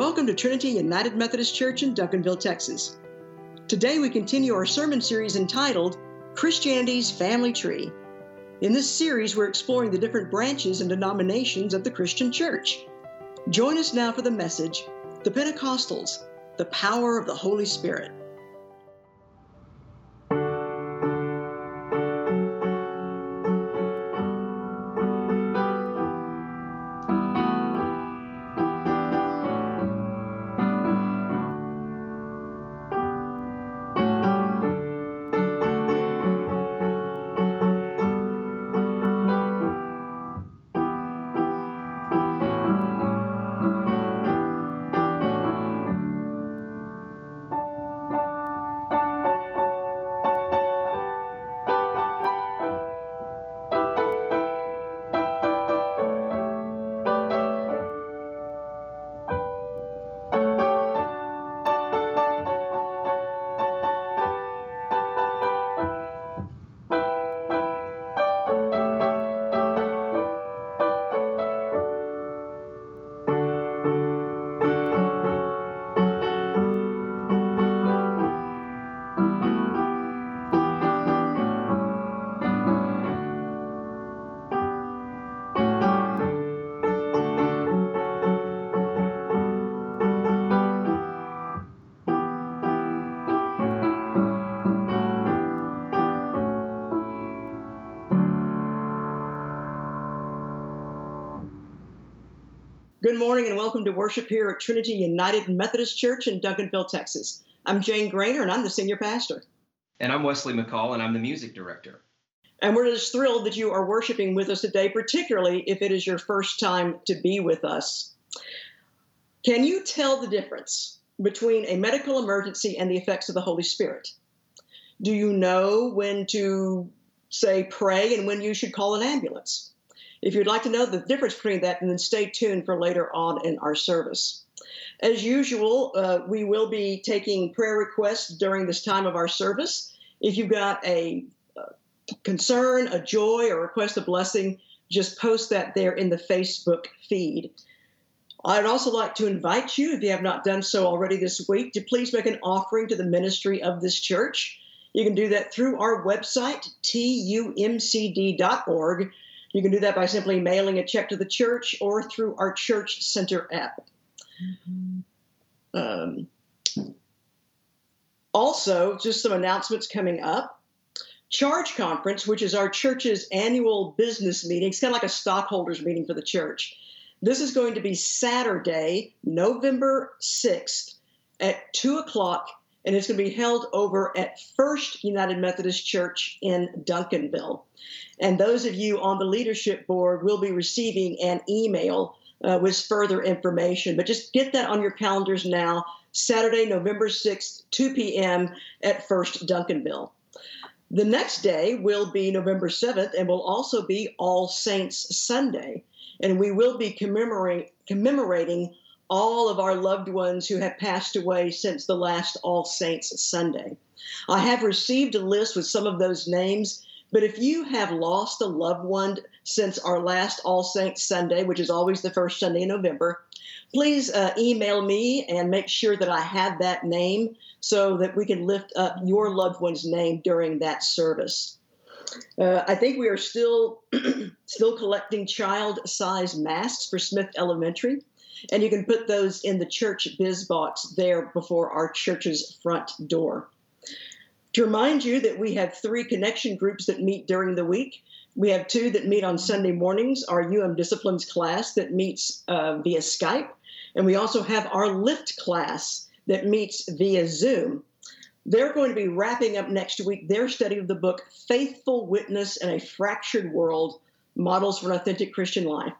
Welcome to Trinity United Methodist Church in Duncanville, Texas. Today we continue our sermon series entitled Christianity's Family Tree. In this series, we're exploring the different branches and denominations of the Christian Church. Join us now for the message The Pentecostals, the Power of the Holy Spirit. Good morning and welcome to worship here at Trinity United Methodist Church in Duncanville, Texas. I'm Jane Grainer and I'm the senior pastor. And I'm Wesley McCall and I'm the music director. And we're just thrilled that you are worshiping with us today, particularly if it is your first time to be with us. Can you tell the difference between a medical emergency and the effects of the Holy Spirit? Do you know when to say pray and when you should call an ambulance? If you'd like to know the difference between that, and then stay tuned for later on in our service. As usual, uh, we will be taking prayer requests during this time of our service. If you've got a, a concern, a joy, or request a blessing, just post that there in the Facebook feed. I'd also like to invite you, if you have not done so already this week, to please make an offering to the ministry of this church. You can do that through our website, tumcd.org. You can do that by simply mailing a check to the church or through our Church Center app. Um, also, just some announcements coming up. Charge Conference, which is our church's annual business meeting, it's kind of like a stockholders meeting for the church. This is going to be Saturday, November 6th at 2 o'clock, and it's going to be held over at First United Methodist Church in Duncanville. And those of you on the leadership board will be receiving an email uh, with further information. But just get that on your calendars now. Saturday, November 6th, 2 p.m. at First Duncanville. The next day will be November 7th and will also be All Saints Sunday. And we will be commemorating, commemorating all of our loved ones who have passed away since the last All Saints Sunday. I have received a list with some of those names but if you have lost a loved one since our last All Saints Sunday, which is always the first Sunday in November, please uh, email me and make sure that I have that name so that we can lift up your loved one's name during that service. Uh, I think we are still still collecting child-sized masks for Smith Elementary, and you can put those in the church biz box there before our church's front door. To remind you that we have three connection groups that meet during the week. We have two that meet on Sunday mornings, our UM Disciplines class that meets uh, via Skype. And we also have our Lift class that meets via Zoom. They're going to be wrapping up next week their study of the book Faithful Witness in a Fractured World Models for an Authentic Christian Life.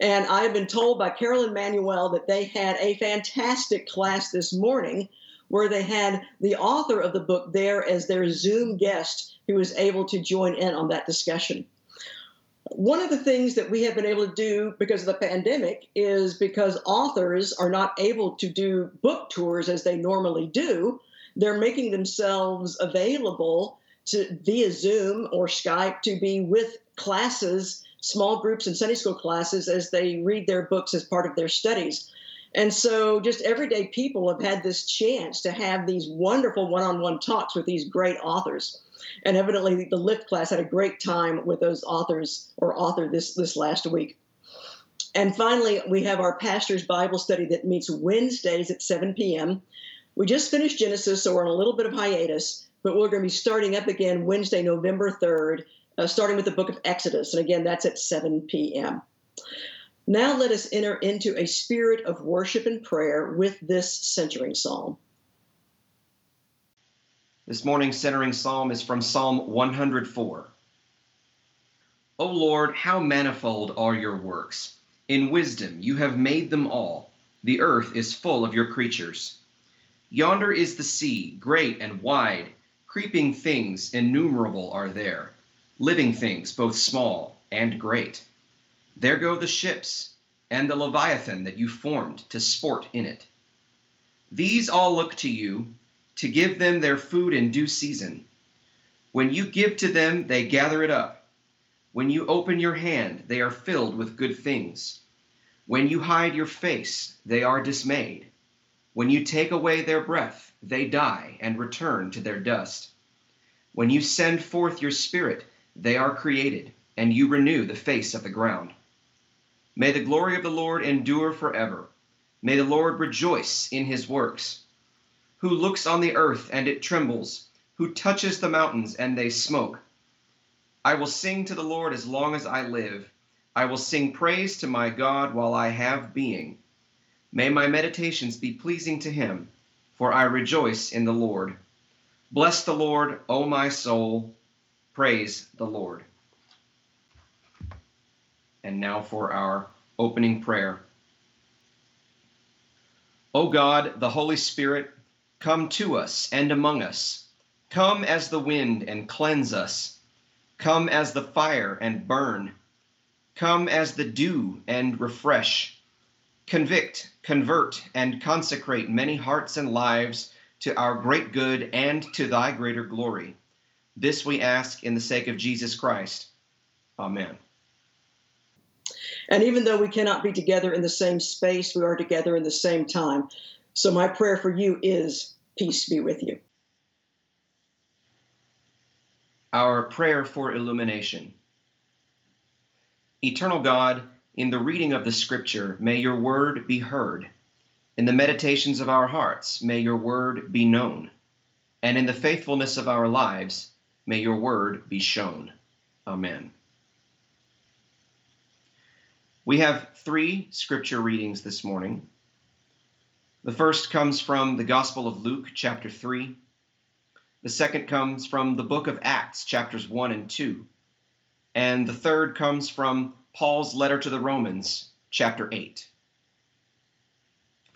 And I have been told by Carolyn Manuel that they had a fantastic class this morning where they had the author of the book there as their Zoom guest who was able to join in on that discussion. One of the things that we have been able to do because of the pandemic is because authors are not able to do book tours as they normally do, they're making themselves available to via Zoom or Skype to be with classes, small groups and Sunday school classes as they read their books as part of their studies. And so, just everyday people have had this chance to have these wonderful one on one talks with these great authors. And evidently, the Lift class had a great time with those authors or author this, this last week. And finally, we have our pastor's Bible study that meets Wednesdays at 7 p.m. We just finished Genesis, so we're on a little bit of hiatus, but we're going to be starting up again Wednesday, November 3rd, uh, starting with the book of Exodus. And again, that's at 7 p.m. Now let us enter into a spirit of worship and prayer with this centering psalm. This morning's centering psalm is from Psalm 104. O Lord, how manifold are your works! In wisdom you have made them all. The earth is full of your creatures. Yonder is the sea, great and wide. Creeping things innumerable are there, living things both small and great. There go the ships, and the Leviathan that you formed to sport in it. These all look to you, to give them their food in due season. When you give to them, they gather it up. When you open your hand, they are filled with good things. When you hide your face, they are dismayed. When you take away their breath, they die and return to their dust. When you send forth your spirit, they are created, and you renew the face of the ground. May the glory of the Lord endure forever. May the Lord rejoice in his works. Who looks on the earth and it trembles, who touches the mountains and they smoke. I will sing to the Lord as long as I live. I will sing praise to my God while I have being. May my meditations be pleasing to him, for I rejoice in the Lord. Bless the Lord, O my soul. Praise the Lord. And now for our opening prayer. O God, the Holy Spirit, come to us and among us. Come as the wind and cleanse us. Come as the fire and burn. Come as the dew and refresh. Convict, convert, and consecrate many hearts and lives to our great good and to thy greater glory. This we ask in the sake of Jesus Christ. Amen. And even though we cannot be together in the same space, we are together in the same time. So my prayer for you is peace be with you. Our prayer for illumination. Eternal God, in the reading of the Scripture, may your word be heard. In the meditations of our hearts, may your word be known. And in the faithfulness of our lives, may your word be shown. Amen. We have three scripture readings this morning. The first comes from the Gospel of Luke, chapter 3. The second comes from the book of Acts, chapters 1 and 2. And the third comes from Paul's letter to the Romans, chapter 8.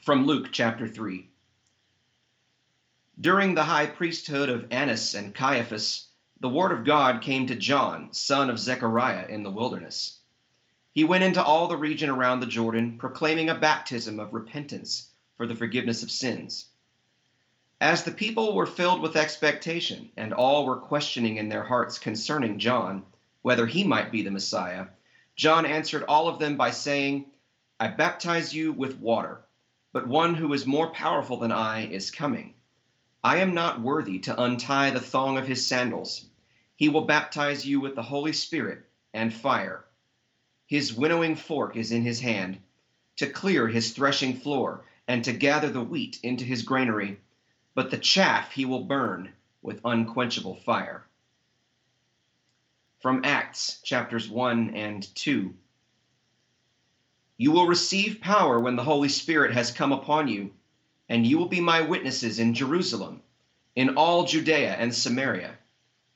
From Luke, chapter 3. During the high priesthood of Annas and Caiaphas, the word of God came to John, son of Zechariah, in the wilderness. He went into all the region around the Jordan, proclaiming a baptism of repentance for the forgiveness of sins. As the people were filled with expectation, and all were questioning in their hearts concerning John, whether he might be the Messiah, John answered all of them by saying, I baptize you with water, but one who is more powerful than I is coming. I am not worthy to untie the thong of his sandals. He will baptize you with the Holy Spirit and fire. His winnowing fork is in his hand, to clear his threshing floor, and to gather the wheat into his granary, but the chaff he will burn with unquenchable fire. From Acts chapters 1 and 2. You will receive power when the Holy Spirit has come upon you, and you will be my witnesses in Jerusalem, in all Judea and Samaria,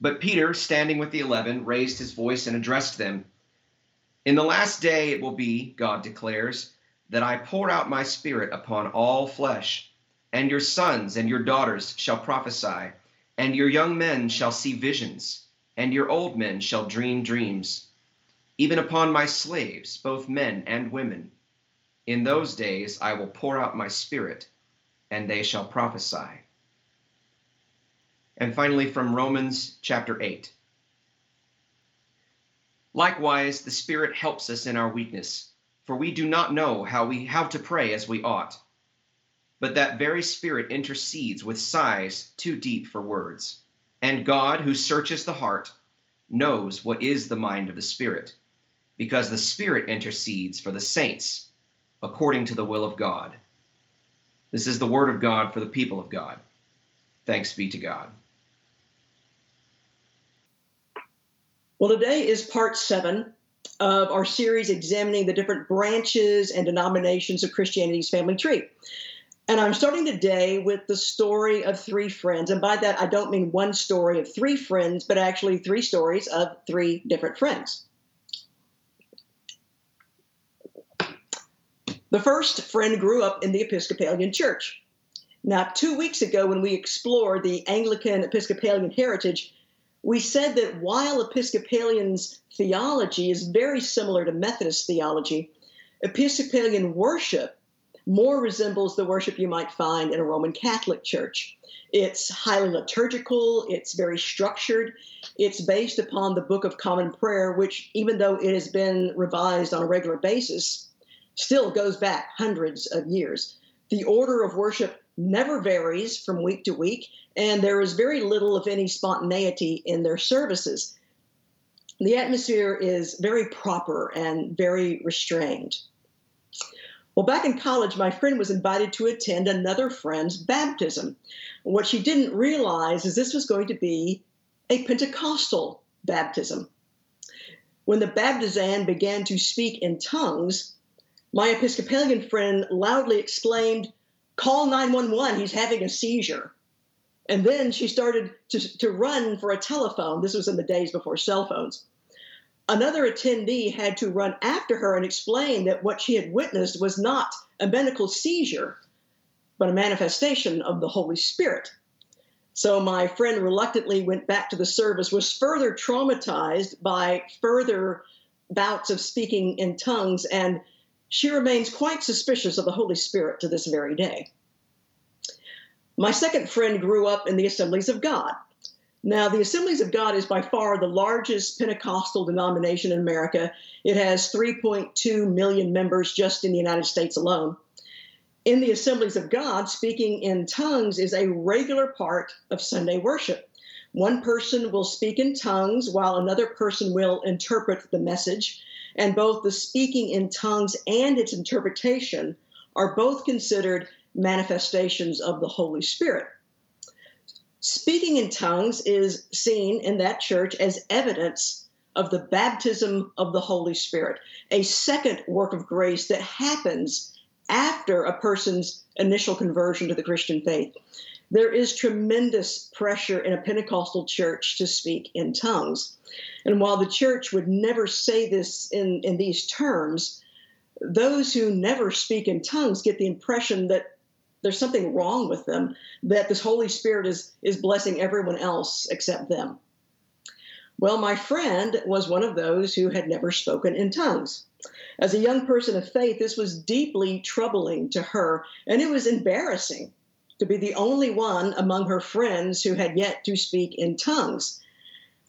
But Peter, standing with the eleven, raised his voice and addressed them. In the last day it will be, God declares, that I pour out my spirit upon all flesh, and your sons and your daughters shall prophesy, and your young men shall see visions, and your old men shall dream dreams. Even upon my slaves, both men and women. In those days I will pour out my spirit, and they shall prophesy. And finally, from Romans chapter 8. Likewise, the Spirit helps us in our weakness for we do not know how we how to pray as we ought. But that very Spirit intercedes with sighs too deep for words. And God, who searches the heart, knows what is the mind of the Spirit, because the Spirit intercedes for the saints according to the will of God. This is the word of God for the people of God. Thanks be to God. Well, today is part seven of our series examining the different branches and denominations of Christianity's family tree. And I'm starting today with the story of three friends. And by that, I don't mean one story of three friends, but actually three stories of three different friends. The first friend grew up in the Episcopalian Church. Now, two weeks ago, when we explored the Anglican Episcopalian heritage, we said that while Episcopalians' theology is very similar to Methodist theology, Episcopalian worship more resembles the worship you might find in a Roman Catholic church. It's highly liturgical, it's very structured, it's based upon the Book of Common Prayer, which, even though it has been revised on a regular basis, still goes back hundreds of years. The order of worship never varies from week to week, and there is very little, if any, spontaneity in their services. The atmosphere is very proper and very restrained. Well, back in college, my friend was invited to attend another friend's baptism. What she didn't realize is this was going to be a Pentecostal baptism. When the baptizand began to speak in tongues, my Episcopalian friend loudly exclaimed, call 911, he's having a seizure. And then she started to, to run for a telephone. This was in the days before cell phones. Another attendee had to run after her and explain that what she had witnessed was not a medical seizure, but a manifestation of the Holy Spirit. So my friend reluctantly went back to the service, was further traumatized by further bouts of speaking in tongues, and she remains quite suspicious of the Holy Spirit to this very day. My second friend grew up in the Assemblies of God. Now, the Assemblies of God is by far the largest Pentecostal denomination in America. It has 3.2 million members just in the United States alone. In the Assemblies of God, speaking in tongues is a regular part of Sunday worship. One person will speak in tongues while another person will interpret the message and both the speaking in tongues and its interpretation are both considered manifestations of the Holy Spirit. Speaking in tongues is seen in that church as evidence of the baptism of the Holy Spirit, a second work of grace that happens after a person's initial conversion to the Christian faith. There is tremendous pressure in a Pentecostal church to speak in tongues. And while the church would never say this in, in these terms, those who never speak in tongues get the impression that there's something wrong with them, that this Holy Spirit is, is blessing everyone else except them. Well, my friend was one of those who had never spoken in tongues. As a young person of faith, this was deeply troubling to her, and it was embarrassing to be the only one among her friends who had yet to speak in tongues.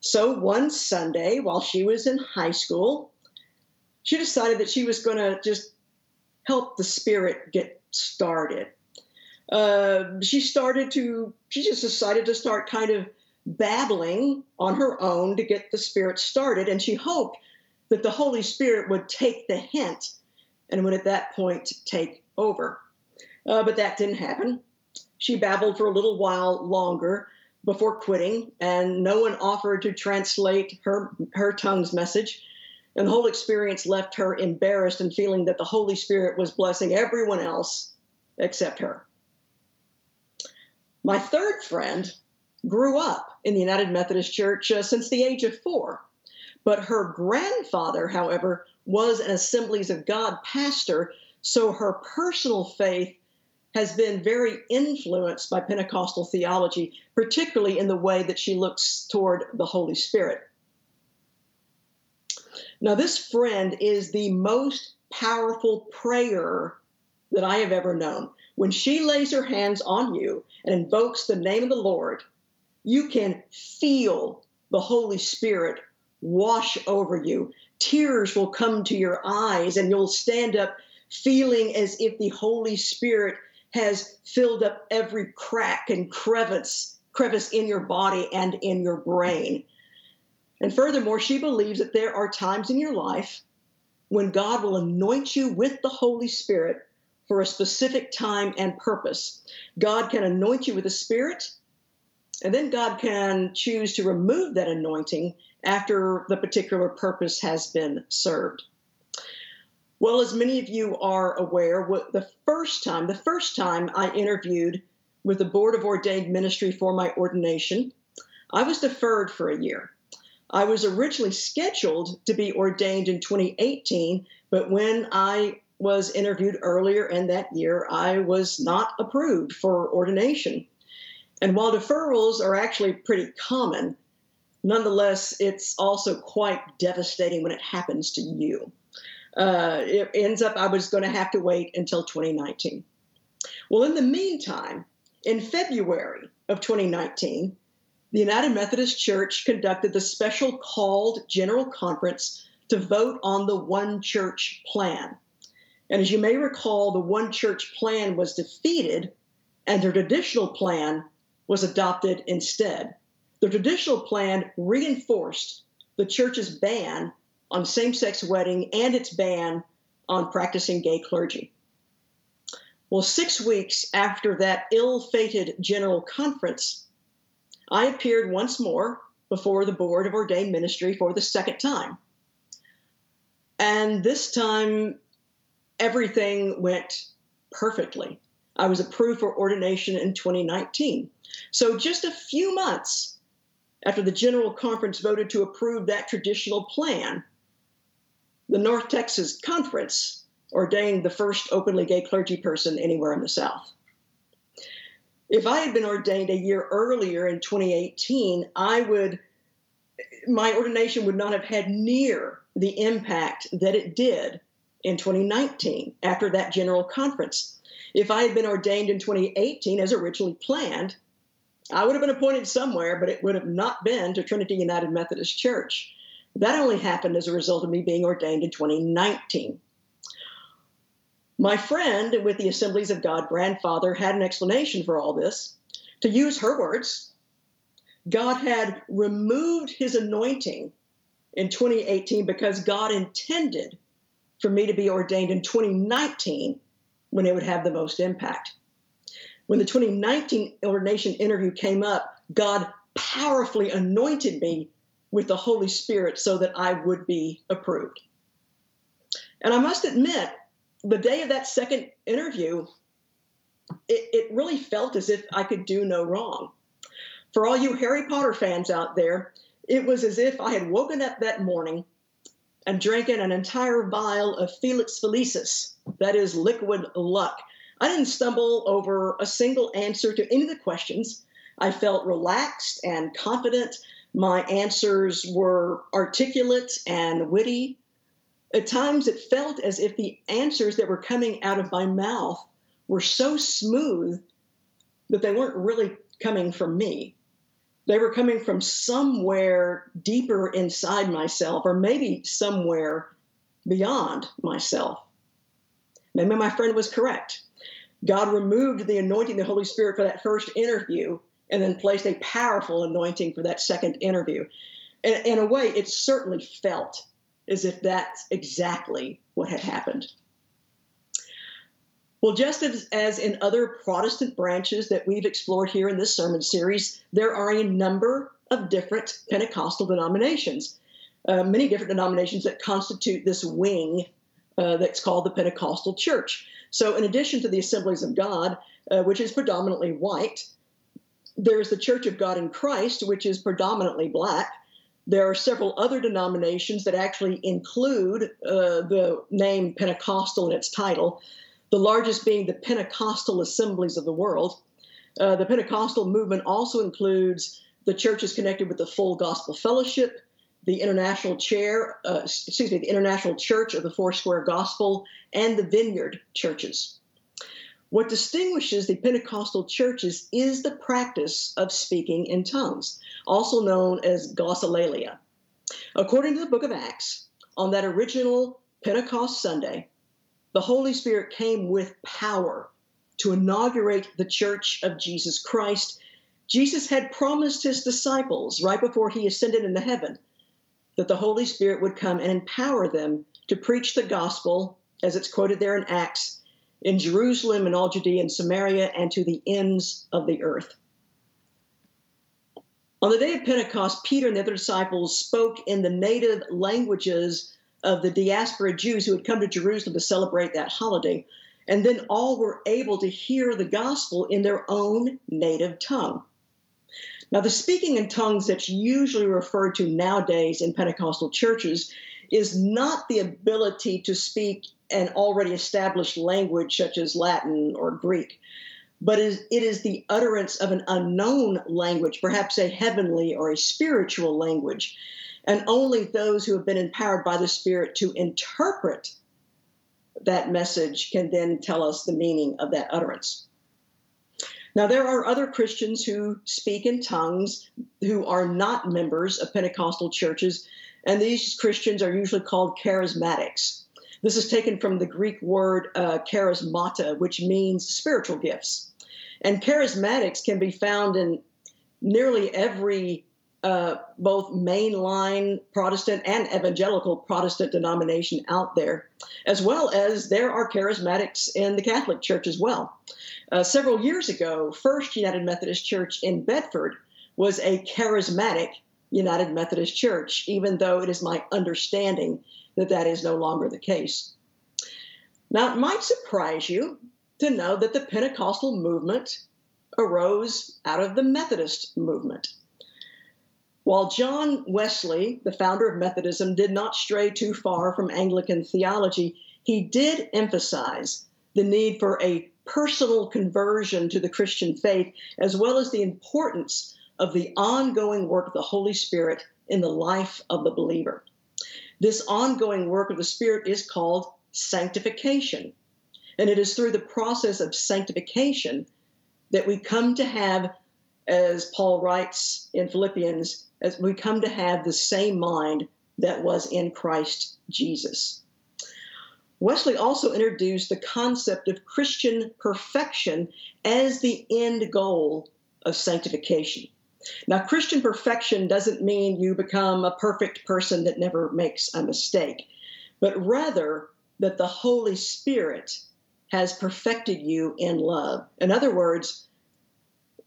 So one Sunday, while she was in high school, she decided that she was going to just help the spirit get started. Uh, she started to, she just decided to start kind of babbling on her own to get the spirit started. And she hoped that the Holy Spirit would take the hint and would at that point take over. Uh, but that didn't happen. She babbled for a little while longer before quitting, and no one offered to translate her, her tongue's message. And the whole experience left her embarrassed and feeling that the Holy Spirit was blessing everyone else except her. My third friend grew up in the United Methodist Church uh, since the age of four, but her grandfather, however, was an Assemblies of God pastor So her personal faith has been very influenced by Pentecostal theology, particularly in the way that she looks toward the Holy Spirit. Now, this friend is the most powerful prayer that I have ever known. When she lays her hands on you and invokes the name of the Lord, you can feel the Holy Spirit wash over you. Tears will come to your eyes, and you'll stand up feeling as if the Holy Spirit has filled up every crack and crevice crevice in your body and in your brain. And furthermore, she believes that there are times in your life when God will anoint you with the Holy Spirit for a specific time and purpose. God can anoint you with the Spirit, and then God can choose to remove that anointing after the particular purpose has been served. Well, as many of you are aware, the first time, the first time I interviewed with the Board of Ordained Ministry for my ordination, I was deferred for a year. I was originally scheduled to be ordained in 2018, but when I was interviewed earlier in that year, I was not approved for ordination. And while deferrals are actually pretty common, nonetheless, it's also quite devastating when it happens to you uh, it ends up I was going to have to wait until 2019. Well, in the meantime, in February of 2019, the United Methodist Church conducted the special called General Conference to vote on the One Church plan. And as you may recall, the One Church plan was defeated and the traditional plan was adopted instead. The traditional plan reinforced the church's ban on same sex wedding and its ban on practicing gay clergy. Well, six weeks after that ill fated General Conference, I appeared once more before the Board of Ordained Ministry for the second time. And this time, everything went perfectly. I was approved for ordination in 2019. So, just a few months after the General Conference voted to approve that traditional plan, the North Texas Conference ordained the first openly gay clergy person anywhere in the South. If I had been ordained a year earlier in 2018, I would my ordination would not have had near the impact that it did in 2019 after that general conference. If I had been ordained in 2018 as originally planned, I would have been appointed somewhere, but it would have not been to Trinity United Methodist Church. That only happened as a result of me being ordained in 2019. My friend with the Assemblies of God grandfather had an explanation for all this. To use her words, God had removed his anointing in 2018 because God intended for me to be ordained in 2019 when it would have the most impact. When the 2019 ordination interview came up, God powerfully anointed me with the Holy Spirit so that I would be approved. And I must admit, the day of that second interview, it, it really felt as if I could do no wrong. For all you Harry Potter fans out there, it was as if I had woken up that morning and drinking an entire vial of Felix Felicis, that is liquid luck. I didn't stumble over a single answer to any of the questions. I felt relaxed and confident my answers were articulate and witty. At times, it felt as if the answers that were coming out of my mouth were so smooth that they weren't really coming from me. They were coming from somewhere deeper inside myself, or maybe somewhere beyond myself. Maybe my friend was correct. God removed the anointing the Holy Spirit for that first interview and then placed a powerful anointing for that second interview. And in a way, it certainly felt as if that's exactly what had happened. Well, just as, as in other Protestant branches that we've explored here in this sermon series, there are a number of different Pentecostal denominations, uh, many different denominations that constitute this wing uh, that's called the Pentecostal Church. So, in addition to the Assemblies of God, uh, which is predominantly white, there's the Church of God in Christ, which is predominantly black. There are several other denominations that actually include uh, the name Pentecostal in its title, the largest being the Pentecostal Assemblies of the World. Uh, the Pentecostal movement also includes the churches connected with the Full Gospel Fellowship, the International Chair, uh, excuse me, the International Church of the Four Square Gospel, and the Vineyard churches. What distinguishes the Pentecostal churches is the practice of speaking in tongues, also known as glossolalia. According to the book of Acts, on that original Pentecost Sunday, the Holy Spirit came with power to inaugurate the church of Jesus Christ. Jesus had promised his disciples right before he ascended into heaven that the Holy Spirit would come and empower them to preach the gospel, as it's quoted there in Acts, in Jerusalem and all Judea and Samaria and to the ends of the earth. On the day of Pentecost, Peter and the other disciples spoke in the native languages of the diaspora Jews who had come to Jerusalem to celebrate that holiday. And then all were able to hear the gospel in their own native tongue. Now, the speaking in tongues that's usually referred to nowadays in Pentecostal churches is not the ability to speak an already established language such as Latin or Greek, but it is the utterance of an unknown language, perhaps a heavenly or a spiritual language. And only those who have been empowered by the Spirit to interpret that message can then tell us the meaning of that utterance. Now, there are other Christians who speak in tongues who are not members of Pentecostal churches, and these Christians are usually called charismatics. This is taken from the Greek word uh, charismata, which means spiritual gifts. And charismatics can be found in nearly every uh, both mainline Protestant and evangelical Protestant denomination out there, as well as there are charismatics in the Catholic Church as well. Uh, several years ago, First United Methodist Church in Bedford was a charismatic United Methodist Church, even though it is my understanding that that is no longer the case. Now, it might surprise you to know that the Pentecostal movement arose out of the Methodist movement. While John Wesley, the founder of Methodism, did not stray too far from Anglican theology, he did emphasize the need for a personal conversion to the Christian faith, as well as the importance of the ongoing work of the Holy Spirit in the life of the believer. This ongoing work of the Spirit is called sanctification. And it is through the process of sanctification that we come to have, as Paul writes in Philippians, as we come to have the same mind that was in Christ Jesus. Wesley also introduced the concept of Christian perfection as the end goal of sanctification. Now, Christian perfection doesn't mean you become a perfect person that never makes a mistake, but rather that the Holy Spirit has perfected you in love. In other words,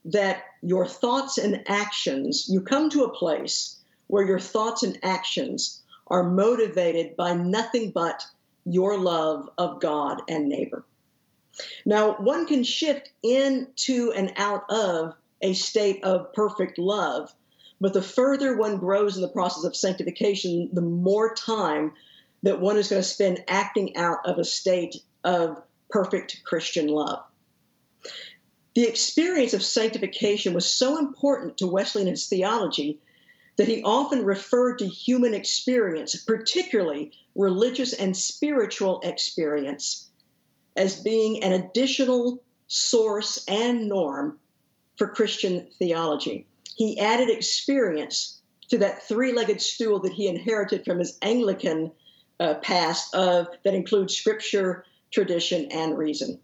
that your thoughts and actions, you come to a place where your thoughts and actions are motivated by nothing but your love of God and neighbor. Now, one can shift into and out of a state of perfect love, but the further one grows in the process of sanctification, the more time that one is going to spend acting out of a state of perfect Christian love. The experience of sanctification was so important to Wesley and his theology that he often referred to human experience, particularly religious and spiritual experience, as being an additional source and norm for Christian theology. He added experience to that three legged stool that he inherited from his Anglican uh, past of, that includes scripture, tradition, and reason.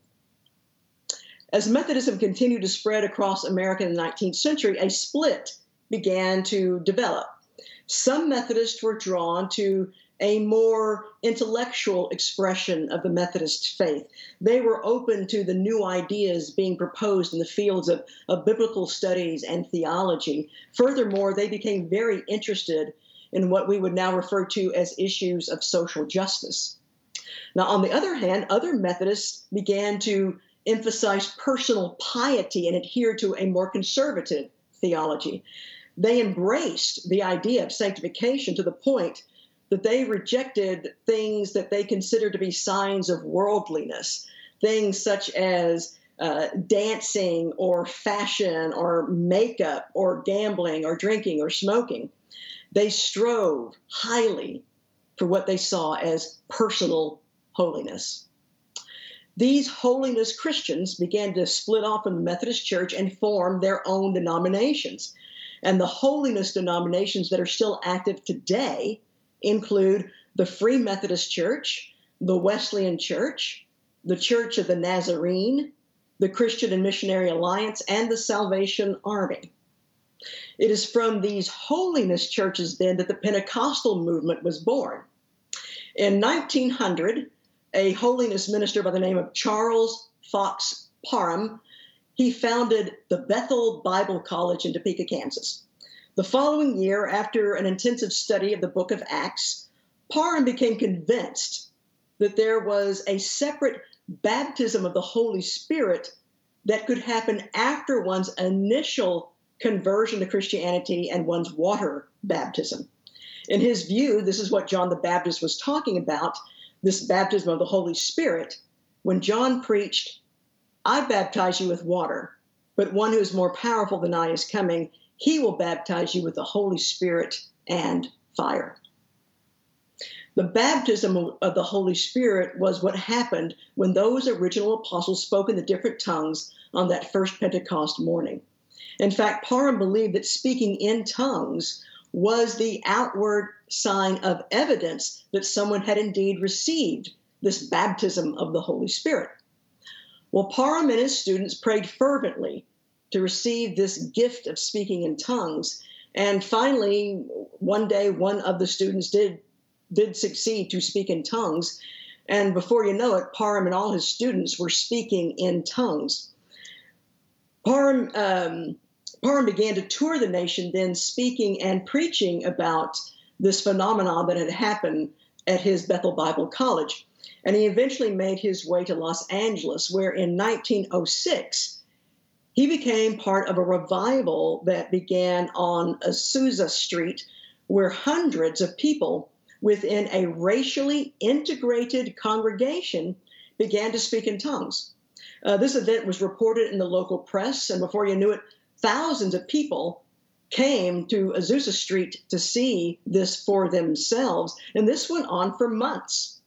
As Methodism continued to spread across America in the 19th century, a split began to develop. Some Methodists were drawn to a more intellectual expression of the Methodist faith. They were open to the new ideas being proposed in the fields of, of biblical studies and theology. Furthermore, they became very interested in what we would now refer to as issues of social justice. Now, on the other hand, other Methodists began to emphasize personal piety and adhere to a more conservative theology. they embraced the idea of sanctification to the point that they rejected things that they considered to be signs of worldliness, things such as uh, dancing or fashion or makeup or gambling or drinking or smoking. They strove highly for what they saw as personal holiness. These holiness Christians began to split off from the Methodist Church and form their own denominations. And the holiness denominations that are still active today include the Free Methodist Church, the Wesleyan Church, the Church of the Nazarene, the Christian and Missionary Alliance, and the Salvation Army. It is from these holiness churches then that the Pentecostal movement was born. In 1900, a holiness minister by the name of Charles Fox Parham, he founded the Bethel Bible College in Topeka, Kansas. The following year, after an intensive study of the book of Acts, Parham became convinced that there was a separate baptism of the Holy Spirit that could happen after one's initial conversion to Christianity and one's water baptism. In his view, this is what John the Baptist was talking about this baptism of the Holy Spirit. When John preached, I baptize you with water, but one who is more powerful than I is coming. He will baptize you with the Holy Spirit and fire. The baptism of the Holy Spirit was what happened when those original apostles spoke in the different tongues on that first Pentecost morning. In fact, Parham believed that speaking in tongues was the outward sign of evidence that someone had indeed received this baptism of the Holy Spirit. Well, Parham and his students prayed fervently to receive this gift of speaking in tongues. And finally, one day, one of the students did did succeed to speak in tongues. And before you know it, Parham and all his students were speaking in tongues. Parham, um, Parham began to tour the nation, then speaking and preaching about this phenomenon that had happened at his Bethel Bible College. And he eventually made his way to Los Angeles, where in 1906, he became part of a revival that began on Azusa Street, where hundreds of people within a racially integrated congregation began to speak in tongues. Uh, this event was reported in the local press, and before you knew it, thousands of people came to Azusa Street to see this for themselves. And this went on for months.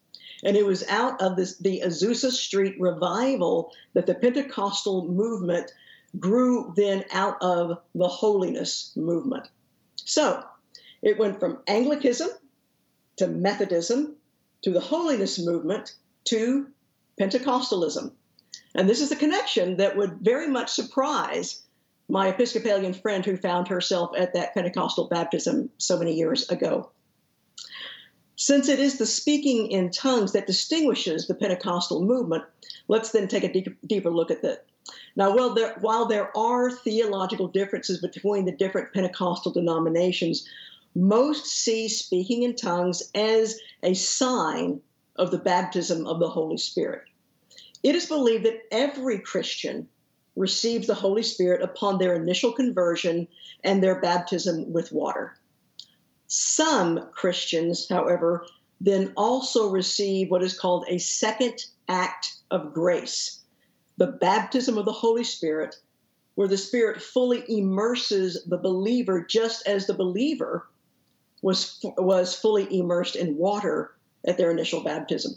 And it was out of this, the Azusa Street revival that the Pentecostal movement grew then out of the holiness movement. So it went from Anglicanism to Methodism to the holiness movement to Pentecostalism. And this is a connection that would very much surprise my Episcopalian friend who found herself at that Pentecostal baptism so many years ago. Since it is the speaking in tongues that distinguishes the Pentecostal movement, let's then take a deep, deeper look at that. Now, well, there, while there are theological differences between the different Pentecostal denominations, most see speaking in tongues as a sign of the baptism of the Holy Spirit. It is believed that every Christian receives the Holy Spirit upon their initial conversion and their baptism with water. Some Christians, however, then also receive what is called a second act of grace, the baptism of the Holy Spirit, where the Spirit fully immerses the believer just as the believer was, was fully immersed in water at their initial baptism.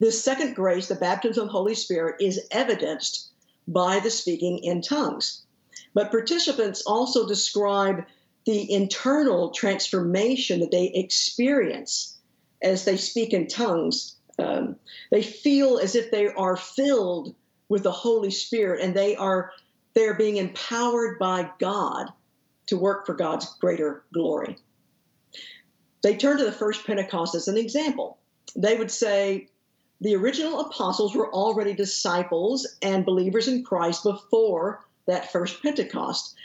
This second grace, the baptism of the Holy Spirit, is evidenced by the speaking in tongues. But participants also describe the internal transformation that they experience as they speak in tongues. Um, they feel as if they are filled with the Holy Spirit and they are they're being empowered by God to work for God's greater glory. They turn to the first Pentecost as an example. They would say, the original apostles were already disciples and believers in Christ before that first Pentecost.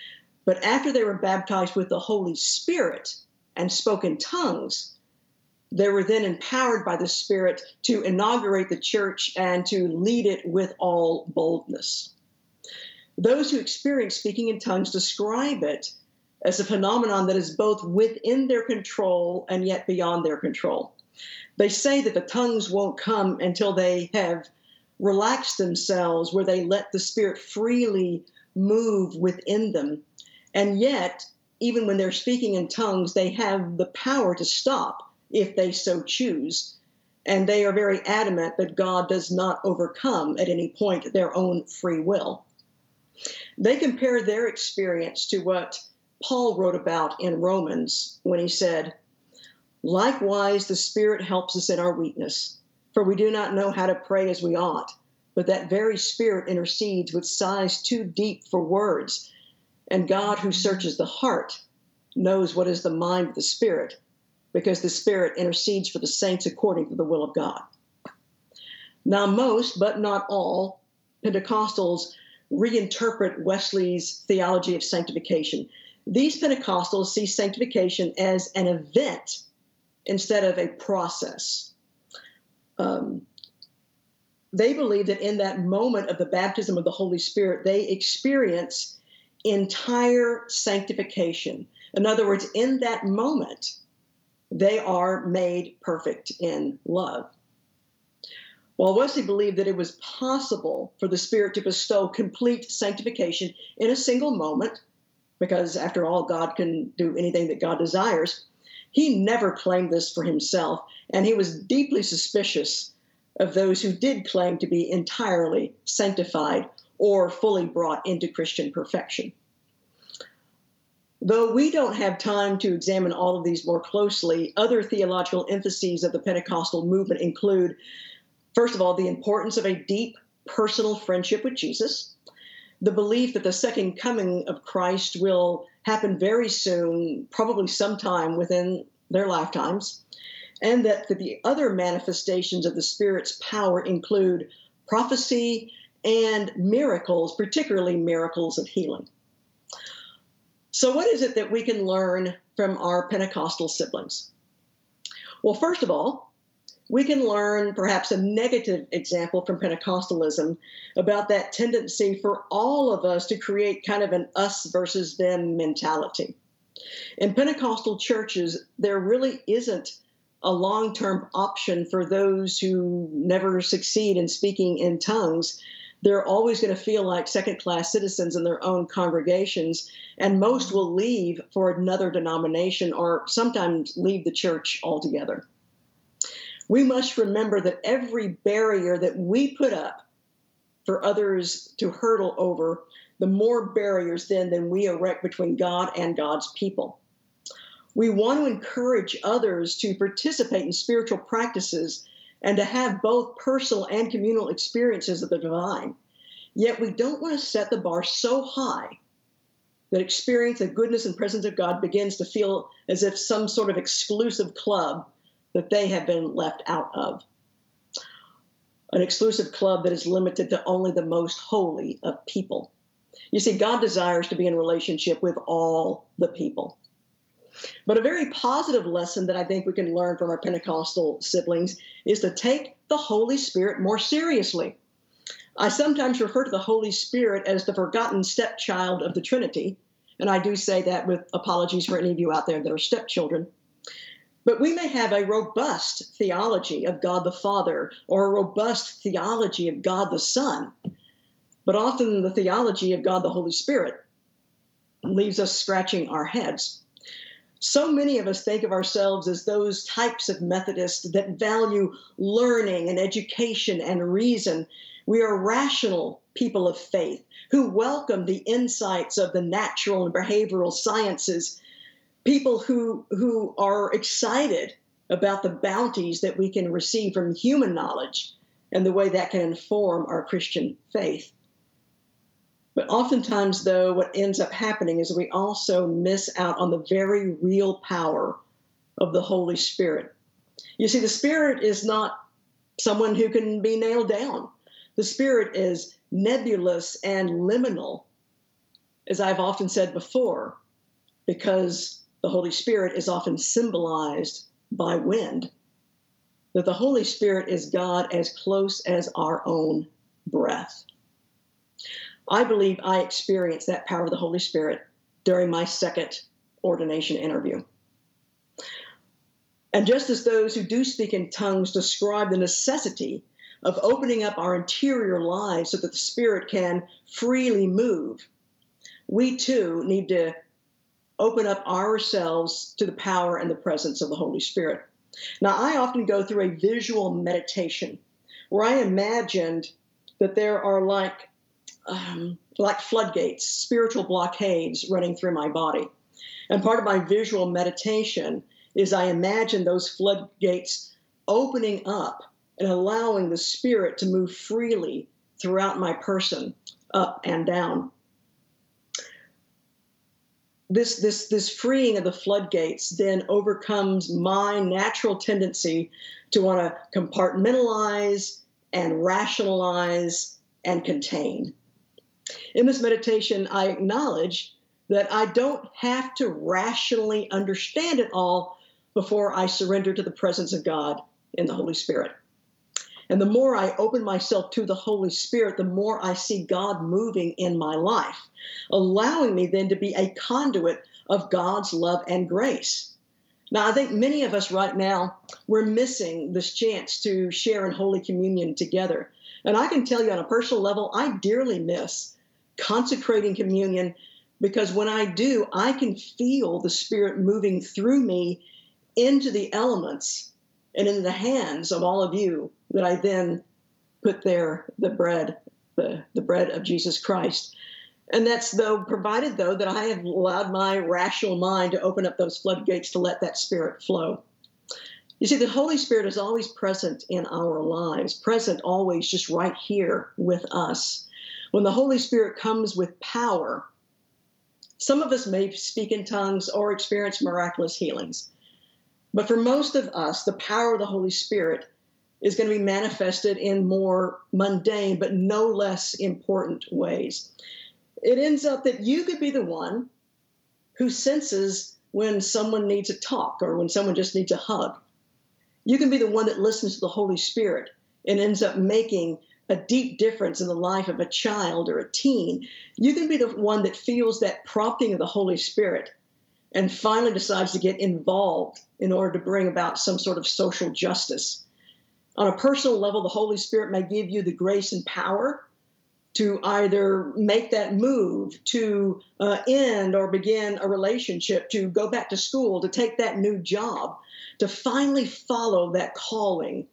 But after they were baptized with the Holy Spirit and spoke in tongues, they were then empowered by the Spirit to inaugurate the church and to lead it with all boldness. Those who experience speaking in tongues describe it as a phenomenon that is both within their control and yet beyond their control. They say that the tongues won't come until they have relaxed themselves, where they let the Spirit freely move within them. And yet, even when they're speaking in tongues, they have the power to stop if they so choose. And they are very adamant that God does not overcome at any point their own free will. They compare their experience to what Paul wrote about in Romans when he said, Likewise, the Spirit helps us in our weakness, for we do not know how to pray as we ought, but that very Spirit intercedes with sighs too deep for words. And God, who searches the heart, knows what is the mind of the Spirit, because the Spirit intercedes for the saints according to the will of God. Now, most, but not all, Pentecostals reinterpret Wesley's theology of sanctification. These Pentecostals see sanctification as an event instead of a process. Um, they believe that in that moment of the baptism of the Holy Spirit, they experience entire sanctification. In other words, in that moment, they are made perfect in love. While Wesley believed that it was possible for the Spirit to bestow complete sanctification in a single moment, because after all, God can do anything that God desires, he never claimed this for himself, and he was deeply suspicious of those who did claim to be entirely sanctified or fully brought into Christian perfection. Though we don't have time to examine all of these more closely, other theological emphases of the Pentecostal movement include First of all, the importance of a deep personal friendship with Jesus, the belief that the second coming of Christ will happen very soon, probably sometime within their lifetimes, and that the other manifestations of the Spirit's power include prophecy and miracles, particularly miracles of healing. So, what is it that we can learn from our Pentecostal siblings? Well, first of all, we can learn perhaps a negative example from Pentecostalism about that tendency for all of us to create kind of an us versus them mentality. In Pentecostal churches, there really isn't a long term option for those who never succeed in speaking in tongues. They're always going to feel like second class citizens in their own congregations, and most will leave for another denomination or sometimes leave the church altogether we must remember that every barrier that we put up for others to hurdle over, the more barriers then than we erect between God and God's people. We want to encourage others to participate in spiritual practices and to have both personal and communal experiences of the divine. Yet we don't want to set the bar so high that experience the goodness and presence of God begins to feel as if some sort of exclusive club that they have been left out of. An exclusive club that is limited to only the most holy of people. You see, God desires to be in relationship with all the people. But a very positive lesson that I think we can learn from our Pentecostal siblings is to take the Holy Spirit more seriously. I sometimes refer to the Holy Spirit as the forgotten stepchild of the Trinity, and I do say that with apologies for any of you out there that are stepchildren. But we may have a robust theology of God the Father or a robust theology of God the Son. But often the theology of God the Holy Spirit leaves us scratching our heads. So many of us think of ourselves as those types of Methodists that value learning and education and reason. We are rational people of faith who welcome the insights of the natural and behavioral sciences people who who are excited about the bounties that we can receive from human knowledge and the way that can inform our Christian faith. But oftentimes, though, what ends up happening is we also miss out on the very real power of the Holy Spirit. You see, the Spirit is not someone who can be nailed down, the Spirit is nebulous and liminal, as I've often said before, because the Holy Spirit is often symbolized by wind. That the Holy Spirit is God as close as our own breath. I believe I experienced that power of the Holy Spirit during my second ordination interview. And just as those who do speak in tongues describe the necessity of opening up our interior lives so that the Spirit can freely move, we too need to open up ourselves to the power and the presence of the Holy Spirit. Now, I often go through a visual meditation where I imagined that there are like um, like floodgates, spiritual blockades running through my body. And part of my visual meditation is I imagine those floodgates opening up and allowing the spirit to move freely throughout my person, up and down this this this freeing of the floodgates then overcomes my natural tendency to want to compartmentalize and rationalize and contain. In this meditation, I acknowledge that I don't have to rationally understand it all before I surrender to the presence of God in the Holy Spirit. And the more I open myself to the Holy Spirit, the more I see God moving in my life, allowing me then to be a conduit of God's love and grace. Now, I think many of us right now, we're missing this chance to share in Holy Communion together. And I can tell you on a personal level, I dearly miss consecrating communion because when I do, I can feel the Spirit moving through me into the elements and in the hands of all of you that I then put there the bread, the, the bread of Jesus Christ. And that's though provided though that I have allowed my rational mind to open up those floodgates to let that spirit flow. You see, the Holy Spirit is always present in our lives, present always just right here with us. When the Holy Spirit comes with power, some of us may speak in tongues or experience miraculous healings. But for most of us, the power of the Holy Spirit is going to be manifested in more mundane but no less important ways. It ends up that you could be the one who senses when someone needs a talk or when someone just needs a hug. You can be the one that listens to the Holy Spirit and ends up making a deep difference in the life of a child or a teen. You can be the one that feels that prompting of the Holy Spirit and finally decides to get involved in order to bring about some sort of social justice on a personal level, the Holy Spirit may give you the grace and power to either make that move, to uh, end or begin a relationship, to go back to school, to take that new job, to finally follow that calling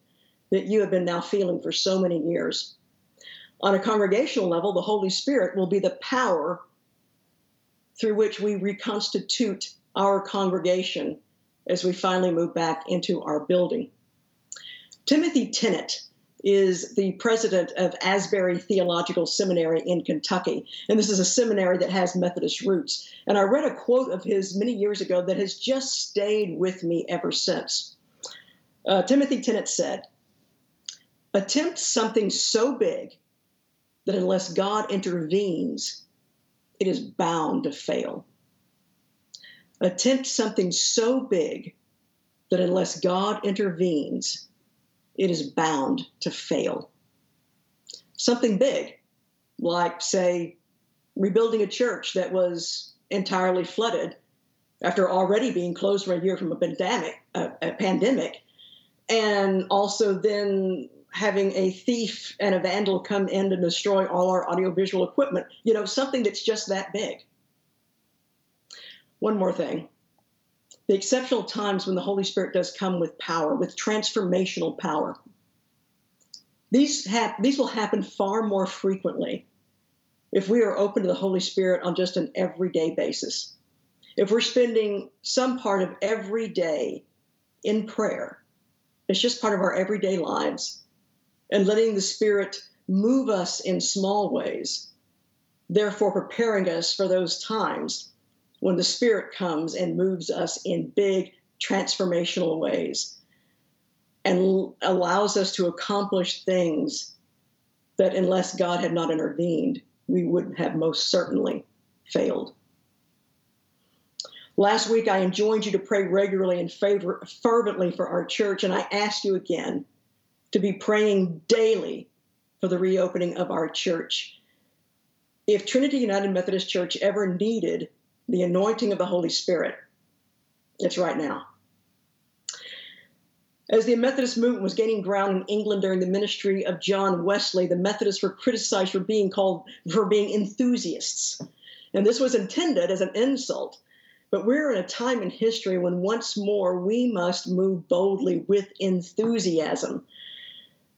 that you have been now feeling for so many years. On a congregational level, the Holy Spirit will be the power through which we reconstitute our congregation as we finally move back into our building. Timothy Tennent is the president of Asbury Theological Seminary in Kentucky. And this is a seminary that has Methodist roots. And I read a quote of his many years ago that has just stayed with me ever since. Uh, Timothy Tennent said, Attempt something so big that unless God intervenes, it is bound to fail. Attempt something so big that unless God intervenes, it is bound to fail. Something big, like, say, rebuilding a church that was entirely flooded after already being closed for a year from a pandemic, a, a pandemic, and also then having a thief and a vandal come in to destroy all our audiovisual equipment. You know, something that's just that big. One more thing the exceptional times when the Holy Spirit does come with power, with transformational power. These, hap- these will happen far more frequently if we are open to the Holy Spirit on just an everyday basis. If we're spending some part of every day in prayer, it's just part of our everyday lives, and letting the Spirit move us in small ways, therefore preparing us for those times when the Spirit comes and moves us in big transformational ways and allows us to accomplish things that, unless God had not intervened, we would have most certainly failed. Last week, I enjoined you to pray regularly and favor, fervently for our church, and I ask you again to be praying daily for the reopening of our church. If Trinity United Methodist Church ever needed the anointing of the Holy Spirit. It's right now. As the Methodist movement was gaining ground in England during the ministry of John Wesley, the Methodists were criticized for being called for being enthusiasts. And this was intended as an insult. But we're in a time in history when once more we must move boldly with enthusiasm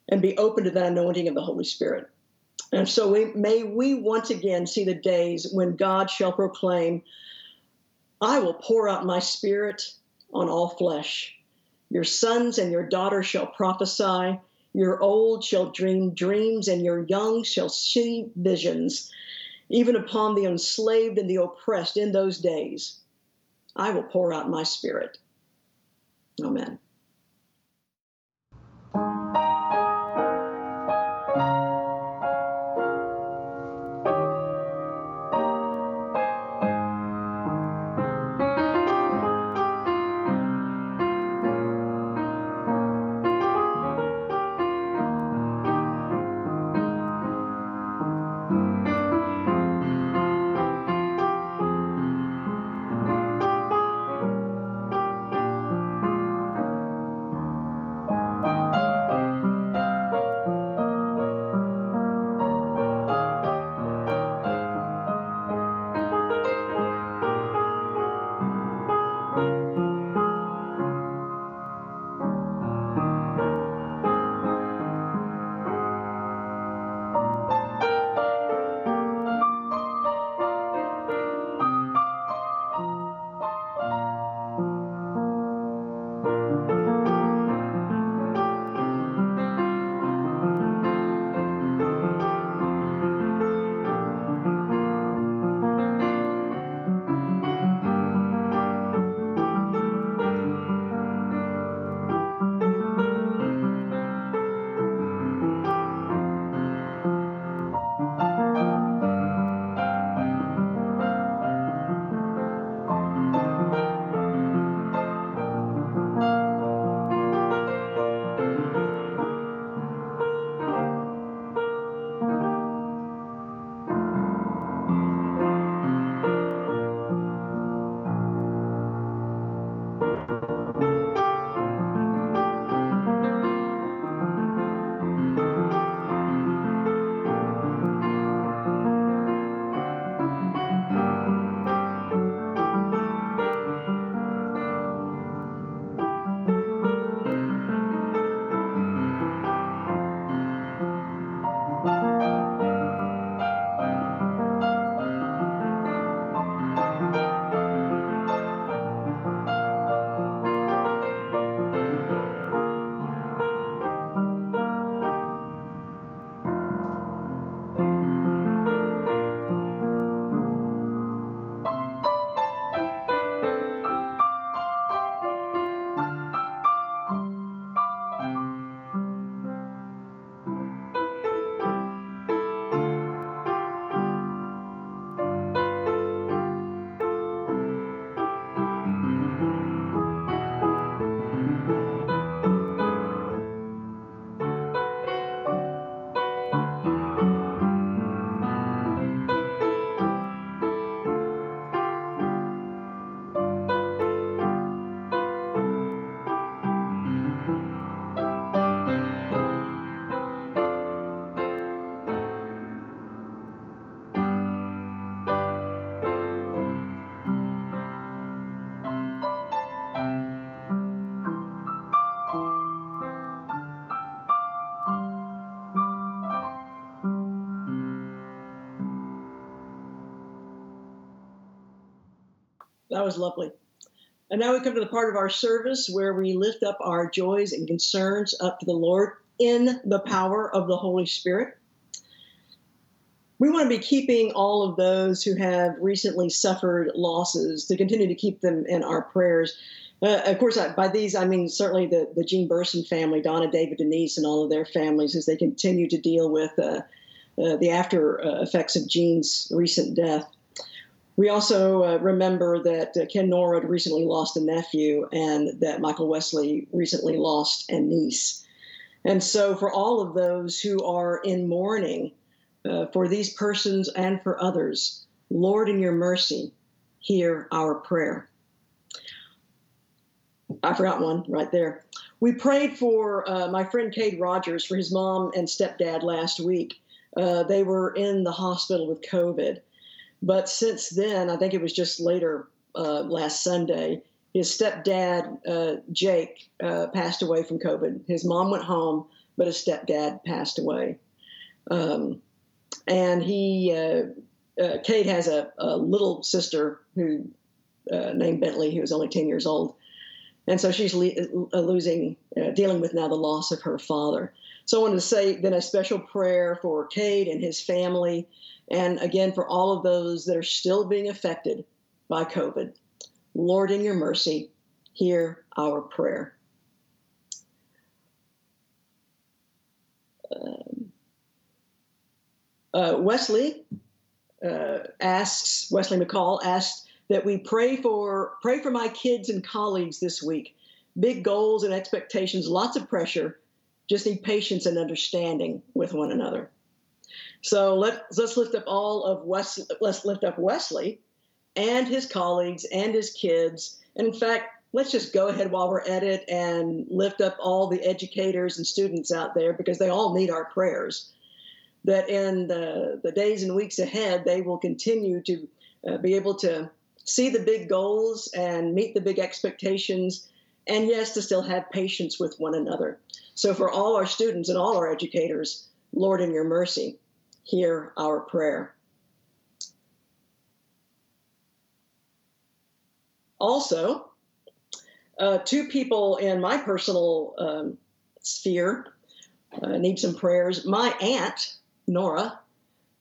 and be open to that anointing of the Holy Spirit. And so we, may we once again see the days when God shall proclaim, I will pour out my spirit on all flesh. Your sons and your daughters shall prophesy. Your old shall dream dreams, and your young shall see visions, even upon the enslaved and the oppressed in those days. I will pour out my spirit. Amen. That was lovely. And now we come to the part of our service where we lift up our joys and concerns up to the Lord in the power of the Holy Spirit. We want to be keeping all of those who have recently suffered losses to continue to keep them in our prayers. Uh, of course, by these, I mean certainly the, the Jean Burson family, Donna, David, Denise, and all of their families as they continue to deal with uh, uh, the after uh, effects of Jean's recent death. We also uh, remember that uh, Ken Norwood recently lost a nephew and that Michael Wesley recently lost a niece. And so, for all of those who are in mourning uh, for these persons and for others, Lord, in your mercy, hear our prayer. I forgot one right there. We prayed for uh, my friend Cade Rogers for his mom and stepdad last week. Uh, they were in the hospital with COVID. But since then, I think it was just later uh, last Sunday, his stepdad, uh, Jake, uh, passed away from COVID. His mom went home, but his stepdad passed away. Um, and he, uh, uh, Cade has a, a, little sister who uh, named Bentley, who was only 10 years old. And so she's le- losing, dealing with now the loss of her father. So I wanted to say then a special prayer for Cade and his family, and again for all of those that are still being affected by COVID. Lord, in your mercy, hear our prayer. Um, uh, Wesley uh, asks, Wesley McCall asked that we pray for pray for my kids and colleagues this week. Big goals and expectations, lots of pressure. Just need patience and understanding with one another. So let, let's lift up all of Wesley. Let's lift up Wesley and his colleagues and his kids. And in fact, let's just go ahead while we're at it and lift up all the educators and students out there because they all need our prayers. That in the, the days and weeks ahead, they will continue to uh, be able to see the big goals and meet the big expectations, and yes, to still have patience with one another. So, for all our students and all our educators, Lord, in your mercy, hear our prayer. Also, uh, two people in my personal um, sphere uh, need some prayers. My aunt, Nora,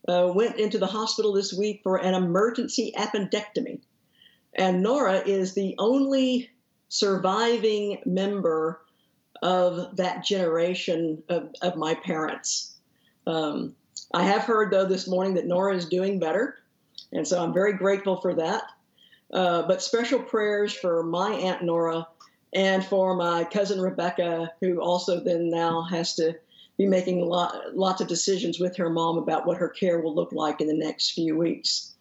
uh, went into the hospital this week for an emergency appendectomy. And Nora is the only surviving member of that generation of, of my parents. Um, I have heard, though, this morning that Nora is doing better. And so I'm very grateful for that. Uh, but special prayers for my Aunt Nora and for my cousin Rebecca, who also then now has to be making lot, lots of decisions with her mom about what her care will look like in the next few weeks.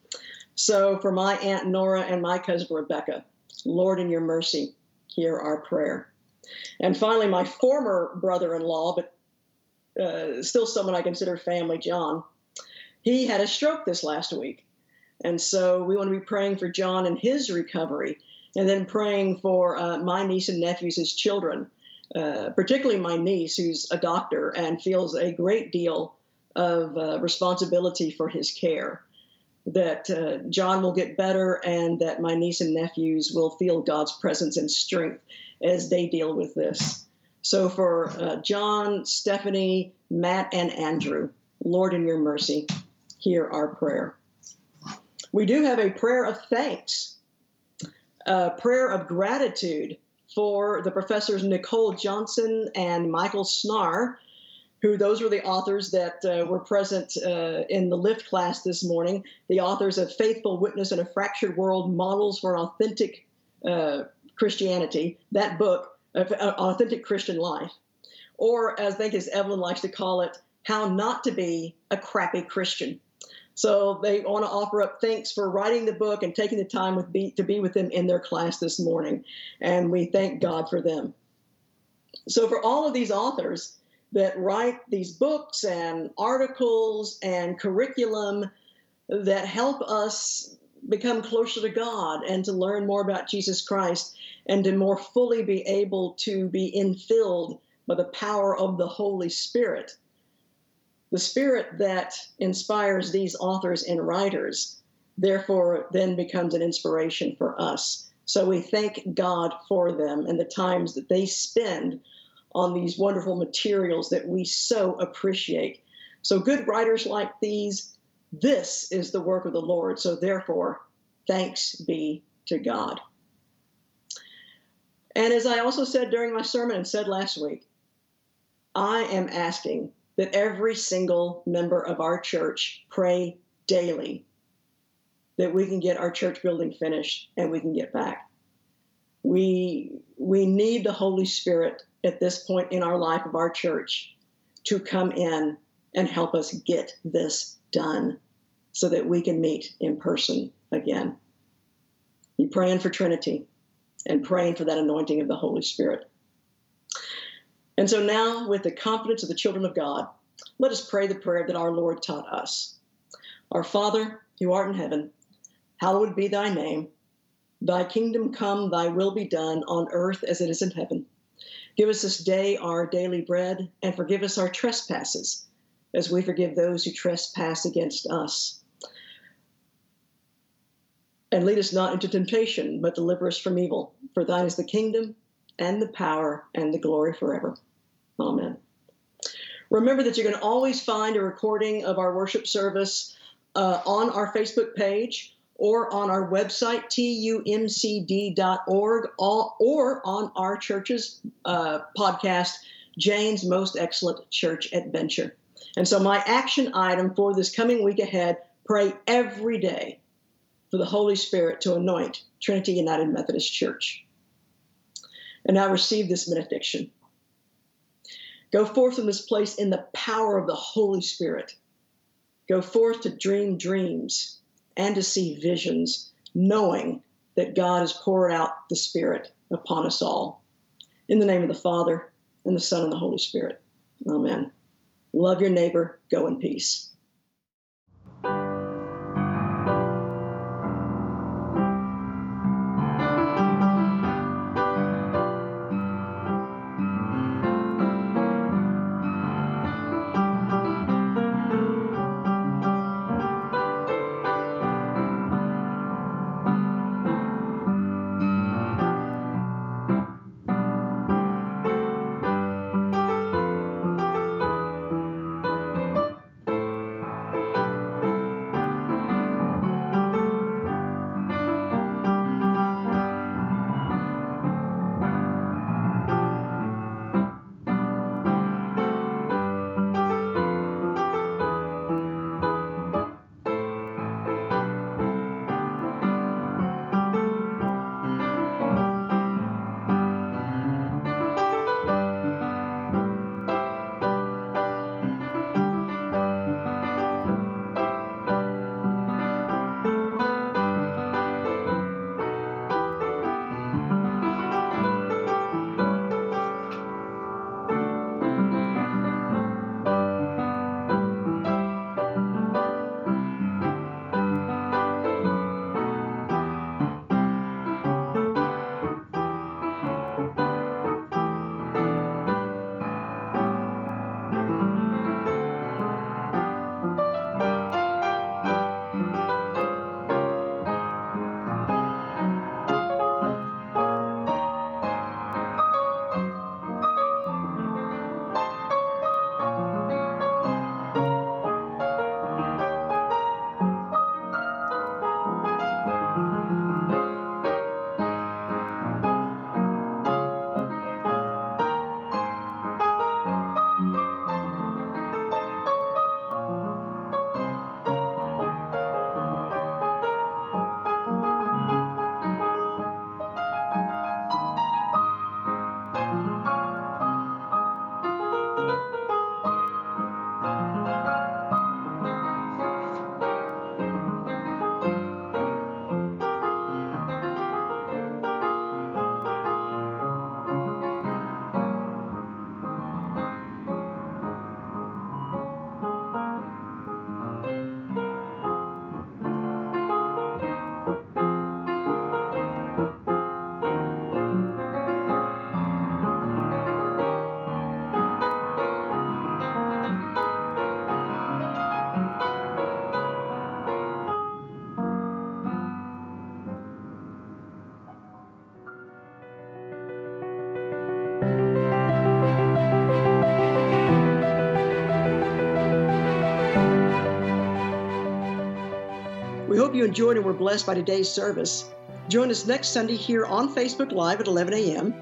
So for my Aunt Nora and my cousin Rebecca, Lord, in your mercy, hear our prayer. And finally, my former brother in law, but uh, still someone I consider family, John, he had a stroke this last week. And so we want to be praying for John and his recovery, and then praying for uh, my niece and nephews, his children, uh, particularly my niece, who's a doctor and feels a great deal of uh, responsibility for his care. That uh, John will get better, and that my niece and nephews will feel God's presence and strength as they deal with this. So for uh, John, Stephanie, Matt, and Andrew, Lord, in your mercy, hear our prayer. We do have a prayer of thanks, a prayer of gratitude for the professors Nicole Johnson and Michael Snar, who those were the authors that uh, were present uh, in the lift class this morning, the authors of Faithful Witness in a Fractured World Models for Authentic uh, Christianity, that book, uh, Authentic Christian Life. Or, as I think as Evelyn likes to call it, How Not to Be a Crappy Christian. So they want to offer up thanks for writing the book and taking the time with be, to be with them in their class this morning. And we thank God for them. So for all of these authors that write these books and articles and curriculum that help us become closer to God and to learn more about Jesus Christ and to more fully be able to be infilled by the power of the Holy Spirit the spirit that inspires these authors and writers, therefore, then becomes an inspiration for us. So we thank God for them and the times that they spend on these wonderful materials that we so appreciate. So, good writers like these, this is the work of the Lord. So, therefore, thanks be to God. And as I also said during my sermon and said last week, I am asking that every single member of our church pray daily that we can get our church building finished and we can get back. We, we need the Holy Spirit at this point in our life of our church to come in and help us get this done so that we can meet in person again. You're praying for Trinity and praying for that anointing of the Holy Spirit. And so now, with the confidence of the children of God, let us pray the prayer that our Lord taught us. Our Father, who art in heaven, hallowed be thy name. Thy kingdom come, thy will be done on earth as it is in heaven. Give us this day our daily bread, and forgive us our trespasses, as we forgive those who trespass against us. And lead us not into temptation, but deliver us from evil. For thine is the kingdom, and the power, and the glory forever. Amen. Remember that you can always find a recording of our worship service uh, on our Facebook page or on our website, tumcd.org, or on our church's uh, podcast, Jane's Most Excellent Church Adventure. And so, my action item for this coming week ahead pray every day for the Holy Spirit to anoint Trinity United Methodist Church. And now receive this benediction. Go forth from this place in the power of the Holy Spirit. Go forth to dream dreams and to see visions, knowing that God has poured out the Spirit upon us all. In the name of the Father, and the Son, and the Holy Spirit. Amen. Love your neighbor. Go in peace. You enjoyed and were blessed by today's service. Join us next Sunday here on Facebook Live at 11 a.m.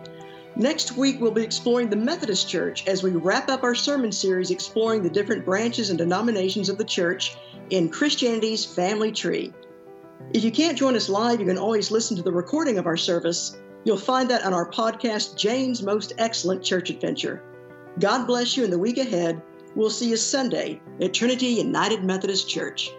Next week, we'll be exploring the Methodist Church as we wrap up our sermon series exploring the different branches and denominations of the church in Christianity's family tree. If you can't join us live, you can always listen to the recording of our service. You'll find that on our podcast, Jane's Most Excellent Church Adventure. God bless you in the week ahead. We'll see you Sunday at Trinity United Methodist Church.